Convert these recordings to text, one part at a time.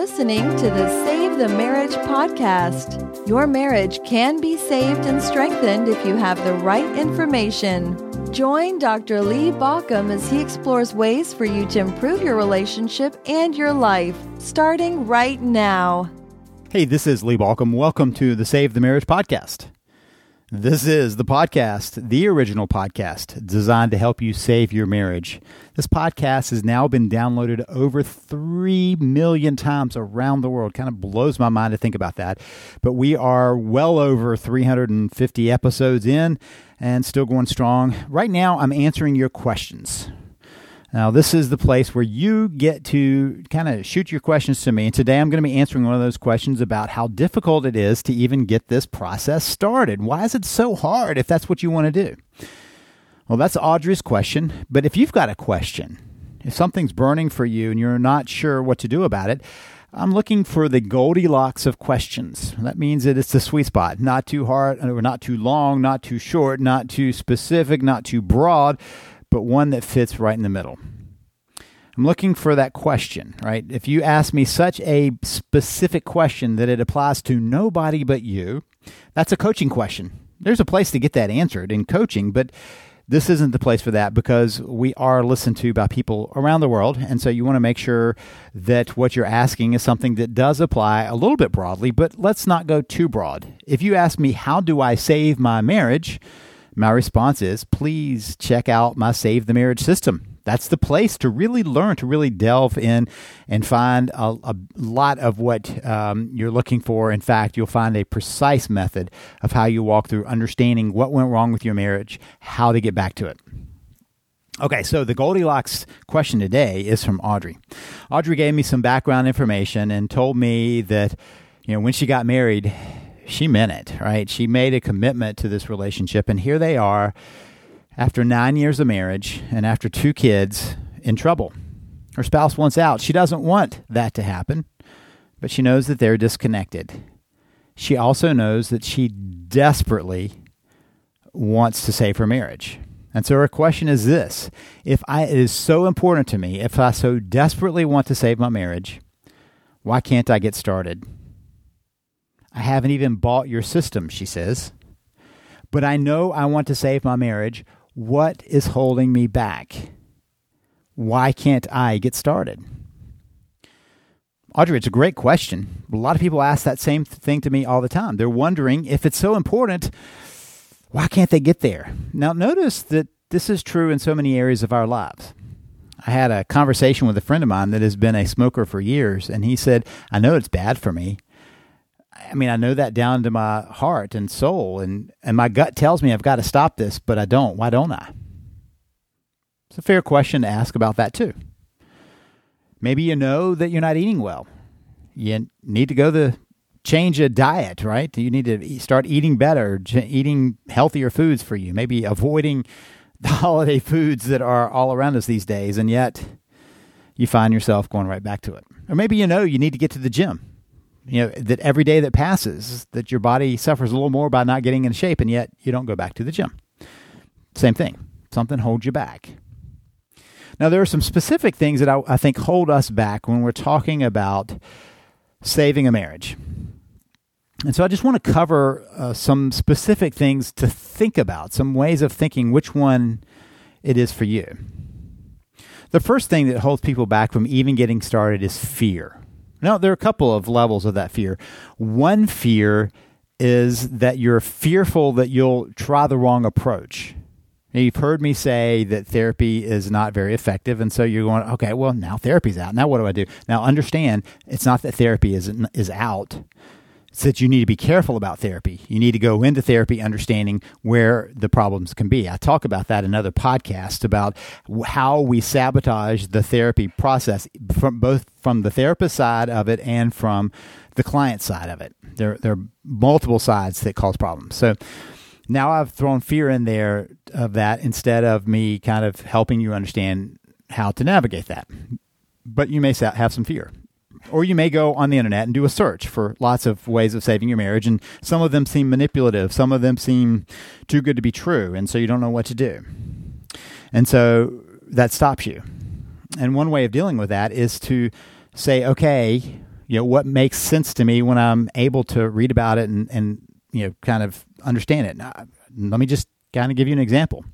listening to the Save the Marriage podcast. Your marriage can be saved and strengthened if you have the right information. Join Dr. Lee Baucom as he explores ways for you to improve your relationship and your life, starting right now. Hey, this is Lee Baucom. Welcome to the Save the Marriage podcast. This is the podcast, the original podcast designed to help you save your marriage. This podcast has now been downloaded over 3 million times around the world. Kind of blows my mind to think about that. But we are well over 350 episodes in and still going strong. Right now, I'm answering your questions. Now, this is the place where you get to kind of shoot your questions to me. And today I'm going to be answering one of those questions about how difficult it is to even get this process started. Why is it so hard if that's what you want to do? Well, that's Audrey's question. But if you've got a question, if something's burning for you and you're not sure what to do about it, I'm looking for the Goldilocks of questions. That means that it's the sweet spot, not too hard or not too long, not too short, not too specific, not too broad but one that fits right in the middle. I'm looking for that question, right? If you ask me such a specific question that it applies to nobody but you, that's a coaching question. There's a place to get that answered in coaching, but this isn't the place for that because we are listened to by people around the world. And so you want to make sure that what you're asking is something that does apply a little bit broadly, but let's not go too broad. If you ask me, how do I save my marriage? My response is please check out my Save the Marriage system. That's the place to really learn, to really delve in and find a, a lot of what um, you're looking for. In fact, you'll find a precise method of how you walk through understanding what went wrong with your marriage, how to get back to it. Okay, so the Goldilocks question today is from Audrey. Audrey gave me some background information and told me that, you know, when she got married, she meant it, right? She made a commitment to this relationship, and here they are after nine years of marriage and after two kids in trouble. Her spouse wants out. She doesn't want that to happen, but she knows that they're disconnected. She also knows that she desperately wants to save her marriage. And so her question is this If I, it is so important to me, if I so desperately want to save my marriage, why can't I get started? I haven't even bought your system, she says. But I know I want to save my marriage. What is holding me back? Why can't I get started? Audrey, it's a great question. A lot of people ask that same thing to me all the time. They're wondering if it's so important, why can't they get there? Now, notice that this is true in so many areas of our lives. I had a conversation with a friend of mine that has been a smoker for years, and he said, I know it's bad for me. I mean, I know that down to my heart and soul, and, and my gut tells me I've got to stop this, but I don't. Why don't I? It's a fair question to ask about that, too. Maybe you know that you're not eating well. You need to go the change a diet, right? You need to start eating better, eating healthier foods for you, maybe avoiding the holiday foods that are all around us these days, and yet you find yourself going right back to it. Or maybe you know you need to get to the gym you know that every day that passes that your body suffers a little more by not getting in shape and yet you don't go back to the gym. Same thing. Something holds you back. Now there are some specific things that I, I think hold us back when we're talking about saving a marriage. And so i just want to cover uh, some specific things to think about some ways of thinking which one it is for you. The first thing that holds people back from even getting started is fear now, there are a couple of levels of that fear. One fear is that you're fearful that you'll try the wrong approach. Now, you've heard me say that therapy is not very effective, and so you're going, okay, well, now therapy's out. Now what do I do? Now understand, it's not that therapy is is out that you need to be careful about therapy. You need to go into therapy understanding where the problems can be. I talk about that in other podcasts about how we sabotage the therapy process from both from the therapist side of it and from the client side of it. There, there are multiple sides that cause problems. So now I've thrown fear in there of that instead of me kind of helping you understand how to navigate that. But you may have some fear or you may go on the internet and do a search for lots of ways of saving your marriage and some of them seem manipulative some of them seem too good to be true and so you don't know what to do and so that stops you and one way of dealing with that is to say okay You know, what makes sense to me when I'm able to read about it and, and you know, kind of understand it. Now, let me just kind of give you an example.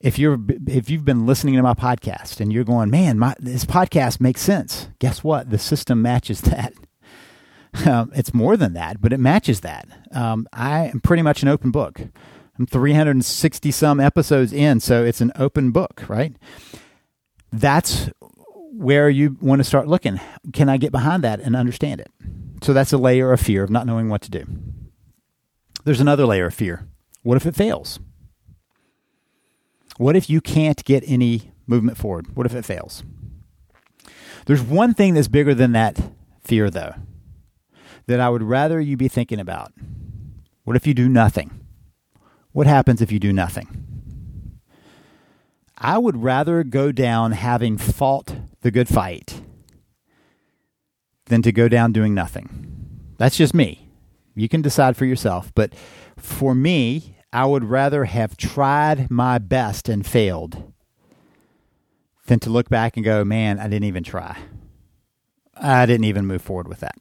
If you're if you've been listening to my podcast and you're going, man, my, this podcast makes sense. Guess what? The system matches that. Um, it's more than that, but it matches that. Um, I am pretty much an open book. I'm 360 some episodes in, so it's an open book, right? That's where you want to start looking. Can I get behind that and understand it? So that's a layer of fear of not knowing what to do. There's another layer of fear. What if it fails? What if you can't get any movement forward? What if it fails? There's one thing that's bigger than that fear, though, that I would rather you be thinking about. What if you do nothing? What happens if you do nothing? I would rather go down having fought the good fight than to go down doing nothing. That's just me. You can decide for yourself. But for me, I would rather have tried my best and failed than to look back and go, man, I didn't even try. I didn't even move forward with that.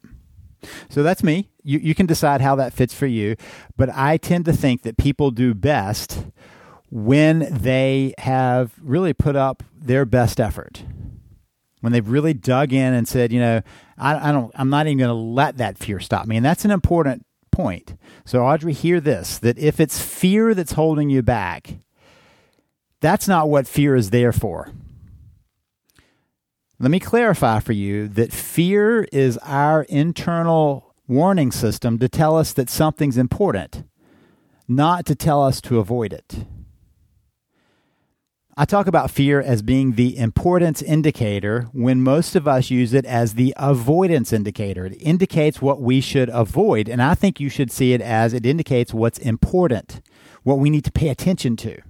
So that's me. You, you can decide how that fits for you. But I tend to think that people do best when they have really put up their best effort when they've really dug in and said, you know, I, I don't, I'm not even going to let that fear stop me. And that's an important point. So, Audrey, hear this that if it's fear that's holding you back, that's not what fear is there for. Let me clarify for you that fear is our internal warning system to tell us that something's important, not to tell us to avoid it. I talk about fear as being the importance indicator when most of us use it as the avoidance indicator. It indicates what we should avoid. And I think you should see it as it indicates what's important, what we need to pay attention to.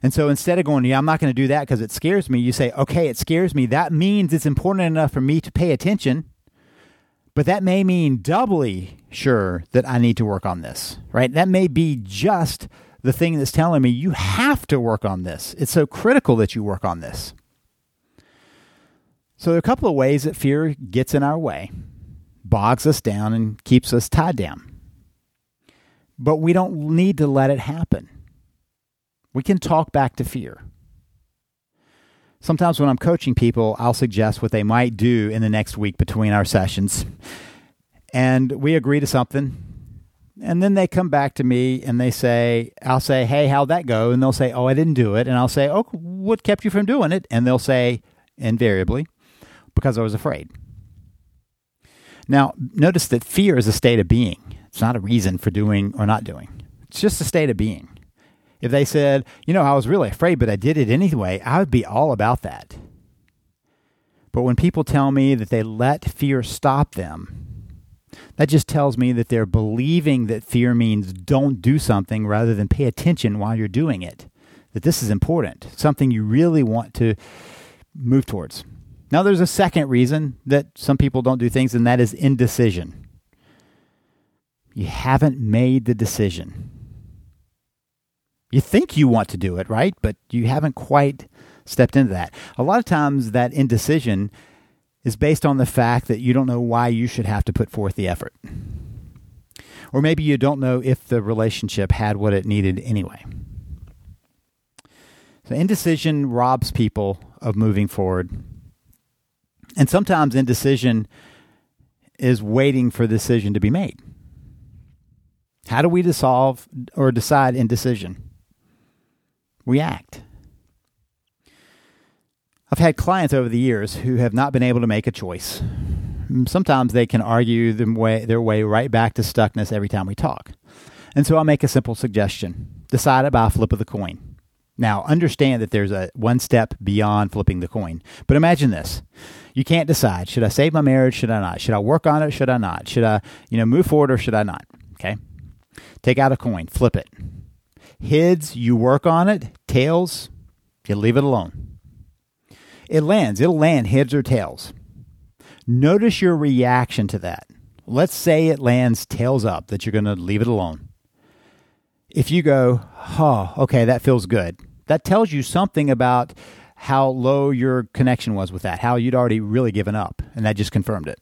And so instead of going, yeah, I'm not going to do that because it scares me, you say, okay, it scares me. That means it's important enough for me to pay attention. But that may mean doubly sure that I need to work on this, right? That may be just the thing that's telling me you have to work on this. It's so critical that you work on this. So, there are a couple of ways that fear gets in our way, bogs us down, and keeps us tied down. But we don't need to let it happen. We can talk back to fear. Sometimes when I'm coaching people, I'll suggest what they might do in the next week between our sessions. And we agree to something, and then they come back to me and they say, I'll say, Hey, how'd that go? And they'll say, Oh, I didn't do it. And I'll say, Oh, what kept you from doing it? And they'll say, invariably, because I was afraid. Now, notice that fear is a state of being. It's not a reason for doing or not doing. It's just a state of being. If they said, you know, I was really afraid, but I did it anyway, I would be all about that. But when people tell me that they let fear stop them, that just tells me that they're believing that fear means don't do something rather than pay attention while you're doing it. That this is important, something you really want to move towards. Now, there's a second reason that some people don't do things, and that is indecision. You haven't made the decision. You think you want to do it, right? But you haven't quite stepped into that. A lot of times, that indecision is based on the fact that you don't know why you should have to put forth the effort. Or maybe you don't know if the relationship had what it needed anyway. So indecision robs people of moving forward. And sometimes indecision is waiting for the decision to be made. How do we dissolve or decide indecision? We act. I've had clients over the years who have not been able to make a choice. Mm, sometimes they can argue their way right back to stuckness every time we talk. And so I'll make a simple suggestion decide it by a flip of the coin. Now, understand that there's a one step beyond flipping the coin. But imagine this. You can't decide, should I save my marriage, should I not? Should I work on it, should I not? Should I, you know, move forward or should I not? Okay? Take out a coin, flip it. Heads, you work on it. Tails, you leave it alone. It lands. It'll land heads or tails. Notice your reaction to that. Let's say it lands tails up, that you're going to leave it alone. If you go, oh, okay, that feels good, that tells you something about how low your connection was with that, how you'd already really given up, and that just confirmed it.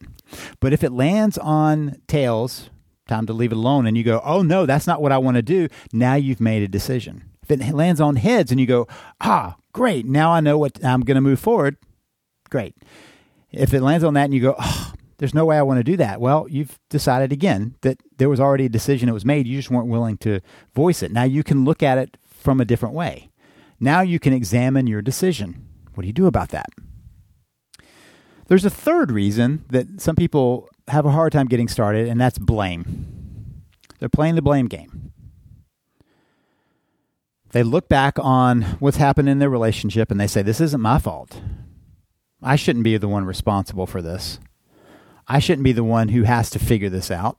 But if it lands on tails, time to leave it alone, and you go, oh no, that's not what I want to do, now you've made a decision. If it lands on heads and you go, ah, great, now I know what I'm going to move forward, great. If it lands on that and you go, oh, there's no way I want to do that, well, you've decided again that there was already a decision that was made. You just weren't willing to voice it. Now you can look at it from a different way. Now you can examine your decision. What do you do about that? There's a third reason that some people have a hard time getting started, and that's blame. They're playing the blame game. They look back on what's happened in their relationship and they say, This isn't my fault. I shouldn't be the one responsible for this. I shouldn't be the one who has to figure this out.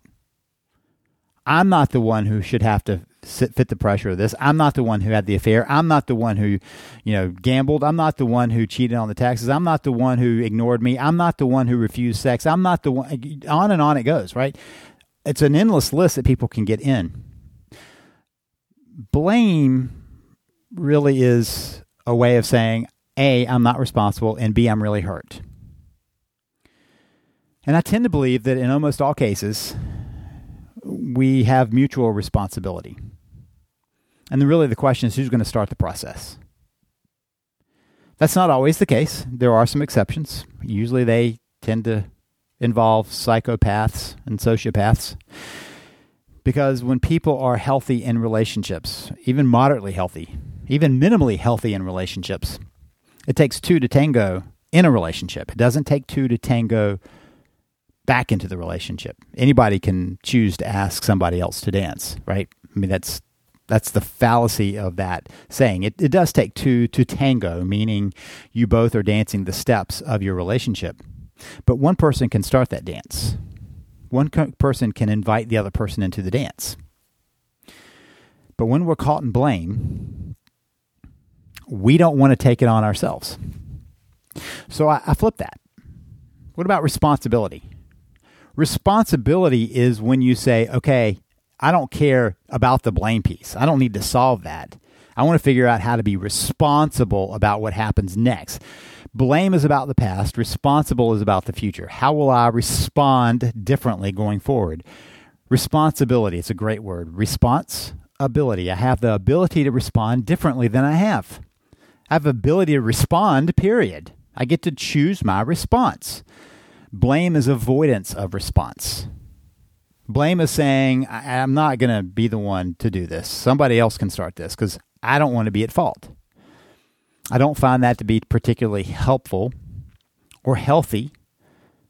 I'm not the one who should have to fit the pressure of this. I'm not the one who had the affair. I'm not the one who, you know, gambled. I'm not the one who cheated on the taxes. I'm not the one who ignored me. I'm not the one who refused sex. I'm not the one. On and on it goes, right? It's an endless list that people can get in. Blame really is a way of saying, A, I'm not responsible, and B, I'm really hurt. And I tend to believe that in almost all cases, we have mutual responsibility. And then really the question is who's going to start the process? That's not always the case. There are some exceptions. Usually they tend to involve psychopaths and sociopaths. Because when people are healthy in relationships, even moderately healthy, even minimally healthy in relationships, it takes two to tango in a relationship. It doesn't take two to tango back into the relationship. Anybody can choose to ask somebody else to dance, right? I mean, that's that's the fallacy of that saying. It, it does take two to tango, meaning you both are dancing the steps of your relationship. But one person can start that dance. One co- person can invite the other person into the dance. But when we're caught in blame, we don't want to take it on ourselves. So I, I flip that. What about responsibility? Responsibility is when you say, okay, I don't care about the blame piece. I don't need to solve that. I want to figure out how to be responsible about what happens next. Blame is about the past, responsible is about the future. How will I respond differently going forward? Responsibility, it's a great word. Response ability. I have the ability to respond differently than I have. Have ability to respond, period. I get to choose my response. Blame is avoidance of response. Blame is saying, I- am not going to be the one to do this. Somebody else can start this because I don't want to be at fault. I don't find that to be particularly helpful or healthy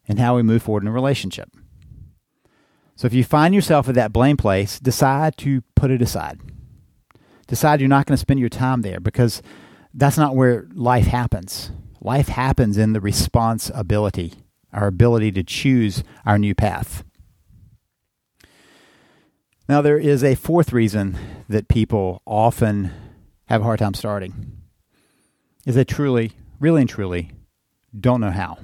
in how we move forward in a relationship. So if you find yourself at that blame place, decide to put it aside. Decide you're not going to spend your time there because that's not where life happens. Life happens in the responsibility our ability to choose our new path. Now, there is a fourth reason that people often have a hard time starting is they truly, really and truly don't know how.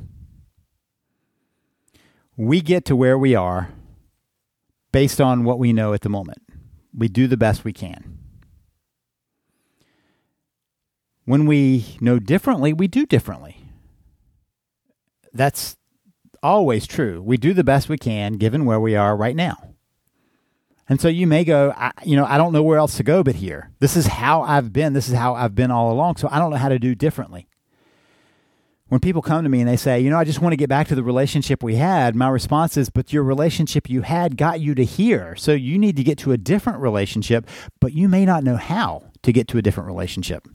We get to where we are based on what we know at the moment. We do the best we can. When we know differently, we do differently. That's always true. We do the best we can given where we are right now. And so you may go, I, you know, I don't know where else to go but here. This is how I've been. This is how I've been all along. So I don't know how to do differently. When people come to me and they say, you know, I just want to get back to the relationship we had, my response is, but your relationship you had got you to here. So you need to get to a different relationship, but you may not know how to get to a different relationship.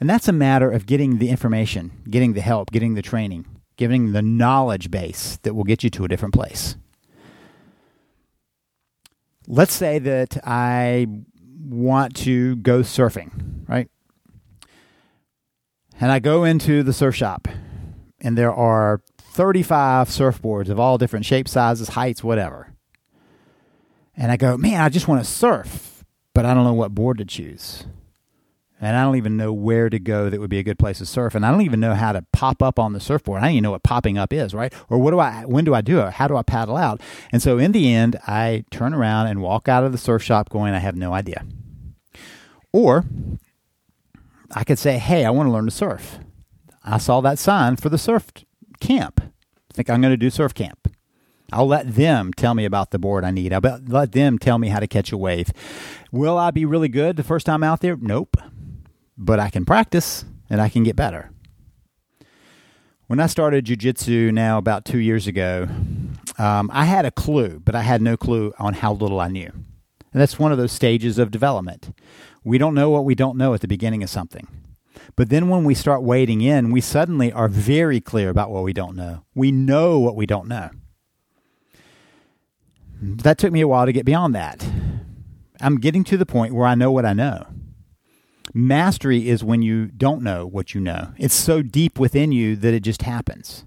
And that's a matter of getting the information, getting the help, getting the training giving the knowledge base that will get you to a different place. Let's say that I want to go surfing, right? And I go into the surf shop, and there are 35 surfboards of all different shapes, sizes, heights, whatever. And I go, man, I just want to surf, but I don't know what board to choose and I don't even know where to go that would be a good place to surf, and I don't even know how to pop up on the surfboard. I don't even know what popping up is, right? Or what do I? When do I do it? How do I paddle out? And so in the end, I turn around and walk out of the surf shop, going, I have no idea. Or I could say, hey, I want to learn to surf. I saw that sign for the surf camp. I think I'm going to do surf camp. I'll let them tell me about the board I need. I'll let them tell me how to catch a wave. Will I be really good the first time out there? Nope. But I can practice and I can get better. When I started jujitsu now about two years ago, um, I had a clue, but I had no clue on how little I knew. And that's one of those stages of development. We don't know what we don't know at the beginning of something. But then when we start wading in, we suddenly are very clear about what we don't know. We know what we don't know. That took me a while to get beyond that. I'm getting to the point where I know what I know. Mastery is when you don't know what you know. It's so deep within you that it just happens.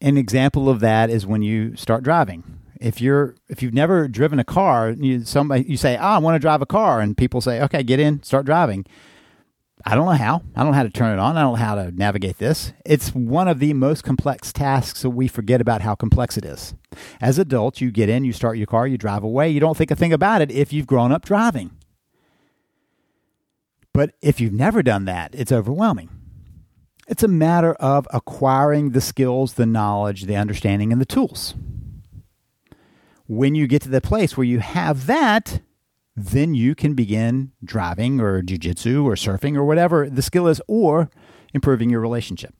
An example of that is when you start driving. If you're if you've never driven a car, you somebody you say, oh, "I want to drive a car," and people say, "Okay, get in, start driving." I don't know how. I don't know how to turn it on. I don't know how to navigate this. It's one of the most complex tasks, so we forget about how complex it is. As adults, you get in, you start your car, you drive away. You don't think a thing about it if you've grown up driving. But if you've never done that, it's overwhelming. It's a matter of acquiring the skills, the knowledge, the understanding, and the tools. When you get to the place where you have that, then you can begin driving or jujitsu or surfing or whatever the skill is, or improving your relationship.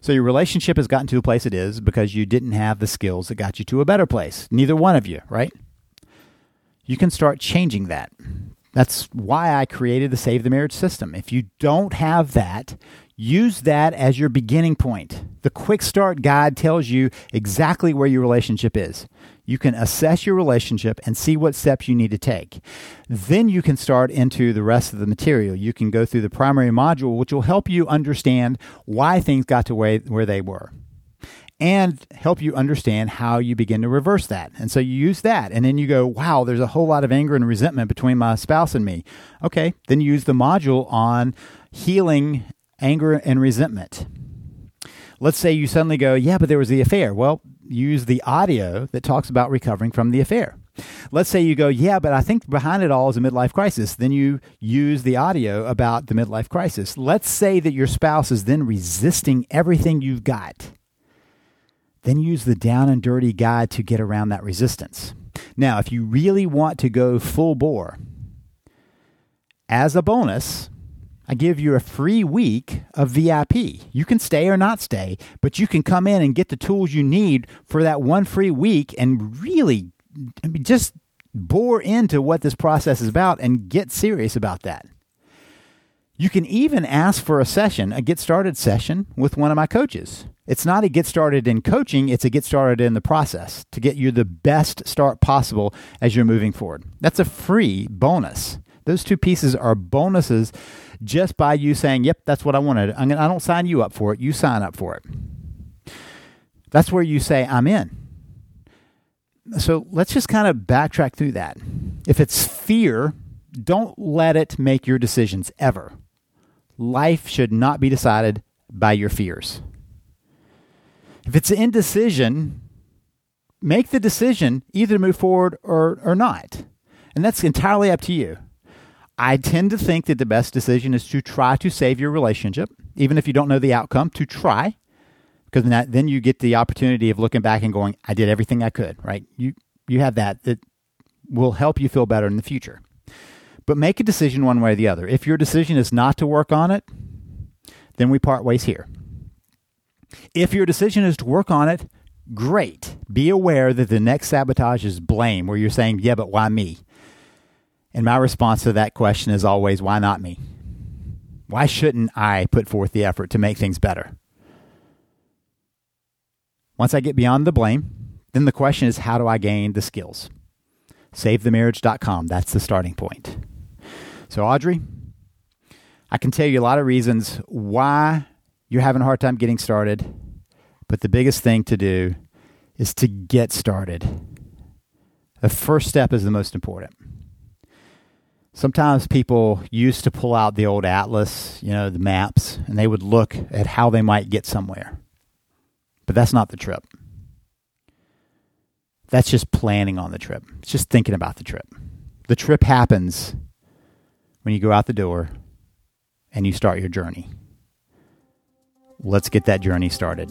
So your relationship has gotten to the place it is because you didn't have the skills that got you to a better place. Neither one of you, right? You can start changing that. That's why I created the Save the Marriage system. If you don't have that, use that as your beginning point. The quick start guide tells you exactly where your relationship is. You can assess your relationship and see what steps you need to take. Then you can start into the rest of the material. You can go through the primary module, which will help you understand why things got to where they were and help you understand how you begin to reverse that. And so you use that, and then you go, wow, there's a whole lot of anger and resentment between my spouse and me. Okay, then you use the module on healing anger and resentment. Let's say you suddenly go, yeah, but there was the affair. Well, use the audio that talks about recovering from the affair. Let's say you go, yeah, but I think behind it all is a midlife crisis. Then you use the audio about the midlife crisis. Let's say that your spouse is then resisting everything you've got then use the down and dirty guide to get around that resistance. Now, if you really want to go full bore, as a bonus, I give you a free week of VIP. You can stay or not stay, but you can come in and get the tools you need for that one free week and really just bore into what this process is about and get serious about that. You can even ask for a session, a get started session with one of my coaches. It's not a get started in coaching, it's a get started in the process to get you the best start possible as you're moving forward. That's a free bonus. Those two pieces are bonuses just by you saying, Yep, that's what I wanted. I'm gonna, I don't sign you up for it, you sign up for it. That's where you say, I'm in. So let's just kind of backtrack through that. If it's fear, don't let it make your decisions ever. Life should not be decided by your fears. If it's indecision, make the decision either to move forward or, or not. And that's entirely up to you. I tend to think that the best decision is to try to save your relationship, even if you don't know the outcome, to try, because then you get the opportunity of looking back and going, I did everything I could, right? You, you have that that will help you feel better in the future. But make a decision one way or the other. If your decision is not to work on it, then we part ways here. If your decision is to work on it, great. Be aware that the next sabotage is blame, where you're saying, yeah, but why me? And my response to that question is always, why not me? Why shouldn't I put forth the effort to make things better? Once I get beyond the blame, then the question is, how do I gain the skills? SaveTheMarriage.com. That's the starting point. So, Audrey, I can tell you a lot of reasons why you're having a hard time getting started, but the biggest thing to do is to get started. The first step is the most important. Sometimes people used to pull out the old atlas, you know, the maps, and they would look at how they might get somewhere. But that's not the trip. That's just planning on the trip. It's just thinking about the trip. The trip happens when you go out the door and you start your journey. Let's get that journey started.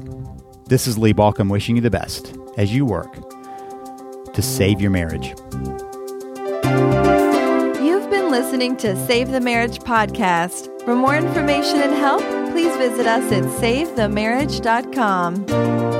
This is Lee Baucom wishing you the best as you work to save your marriage. You've been listening to Save the Marriage podcast. For more information and help, please visit us at savethemarriage.com.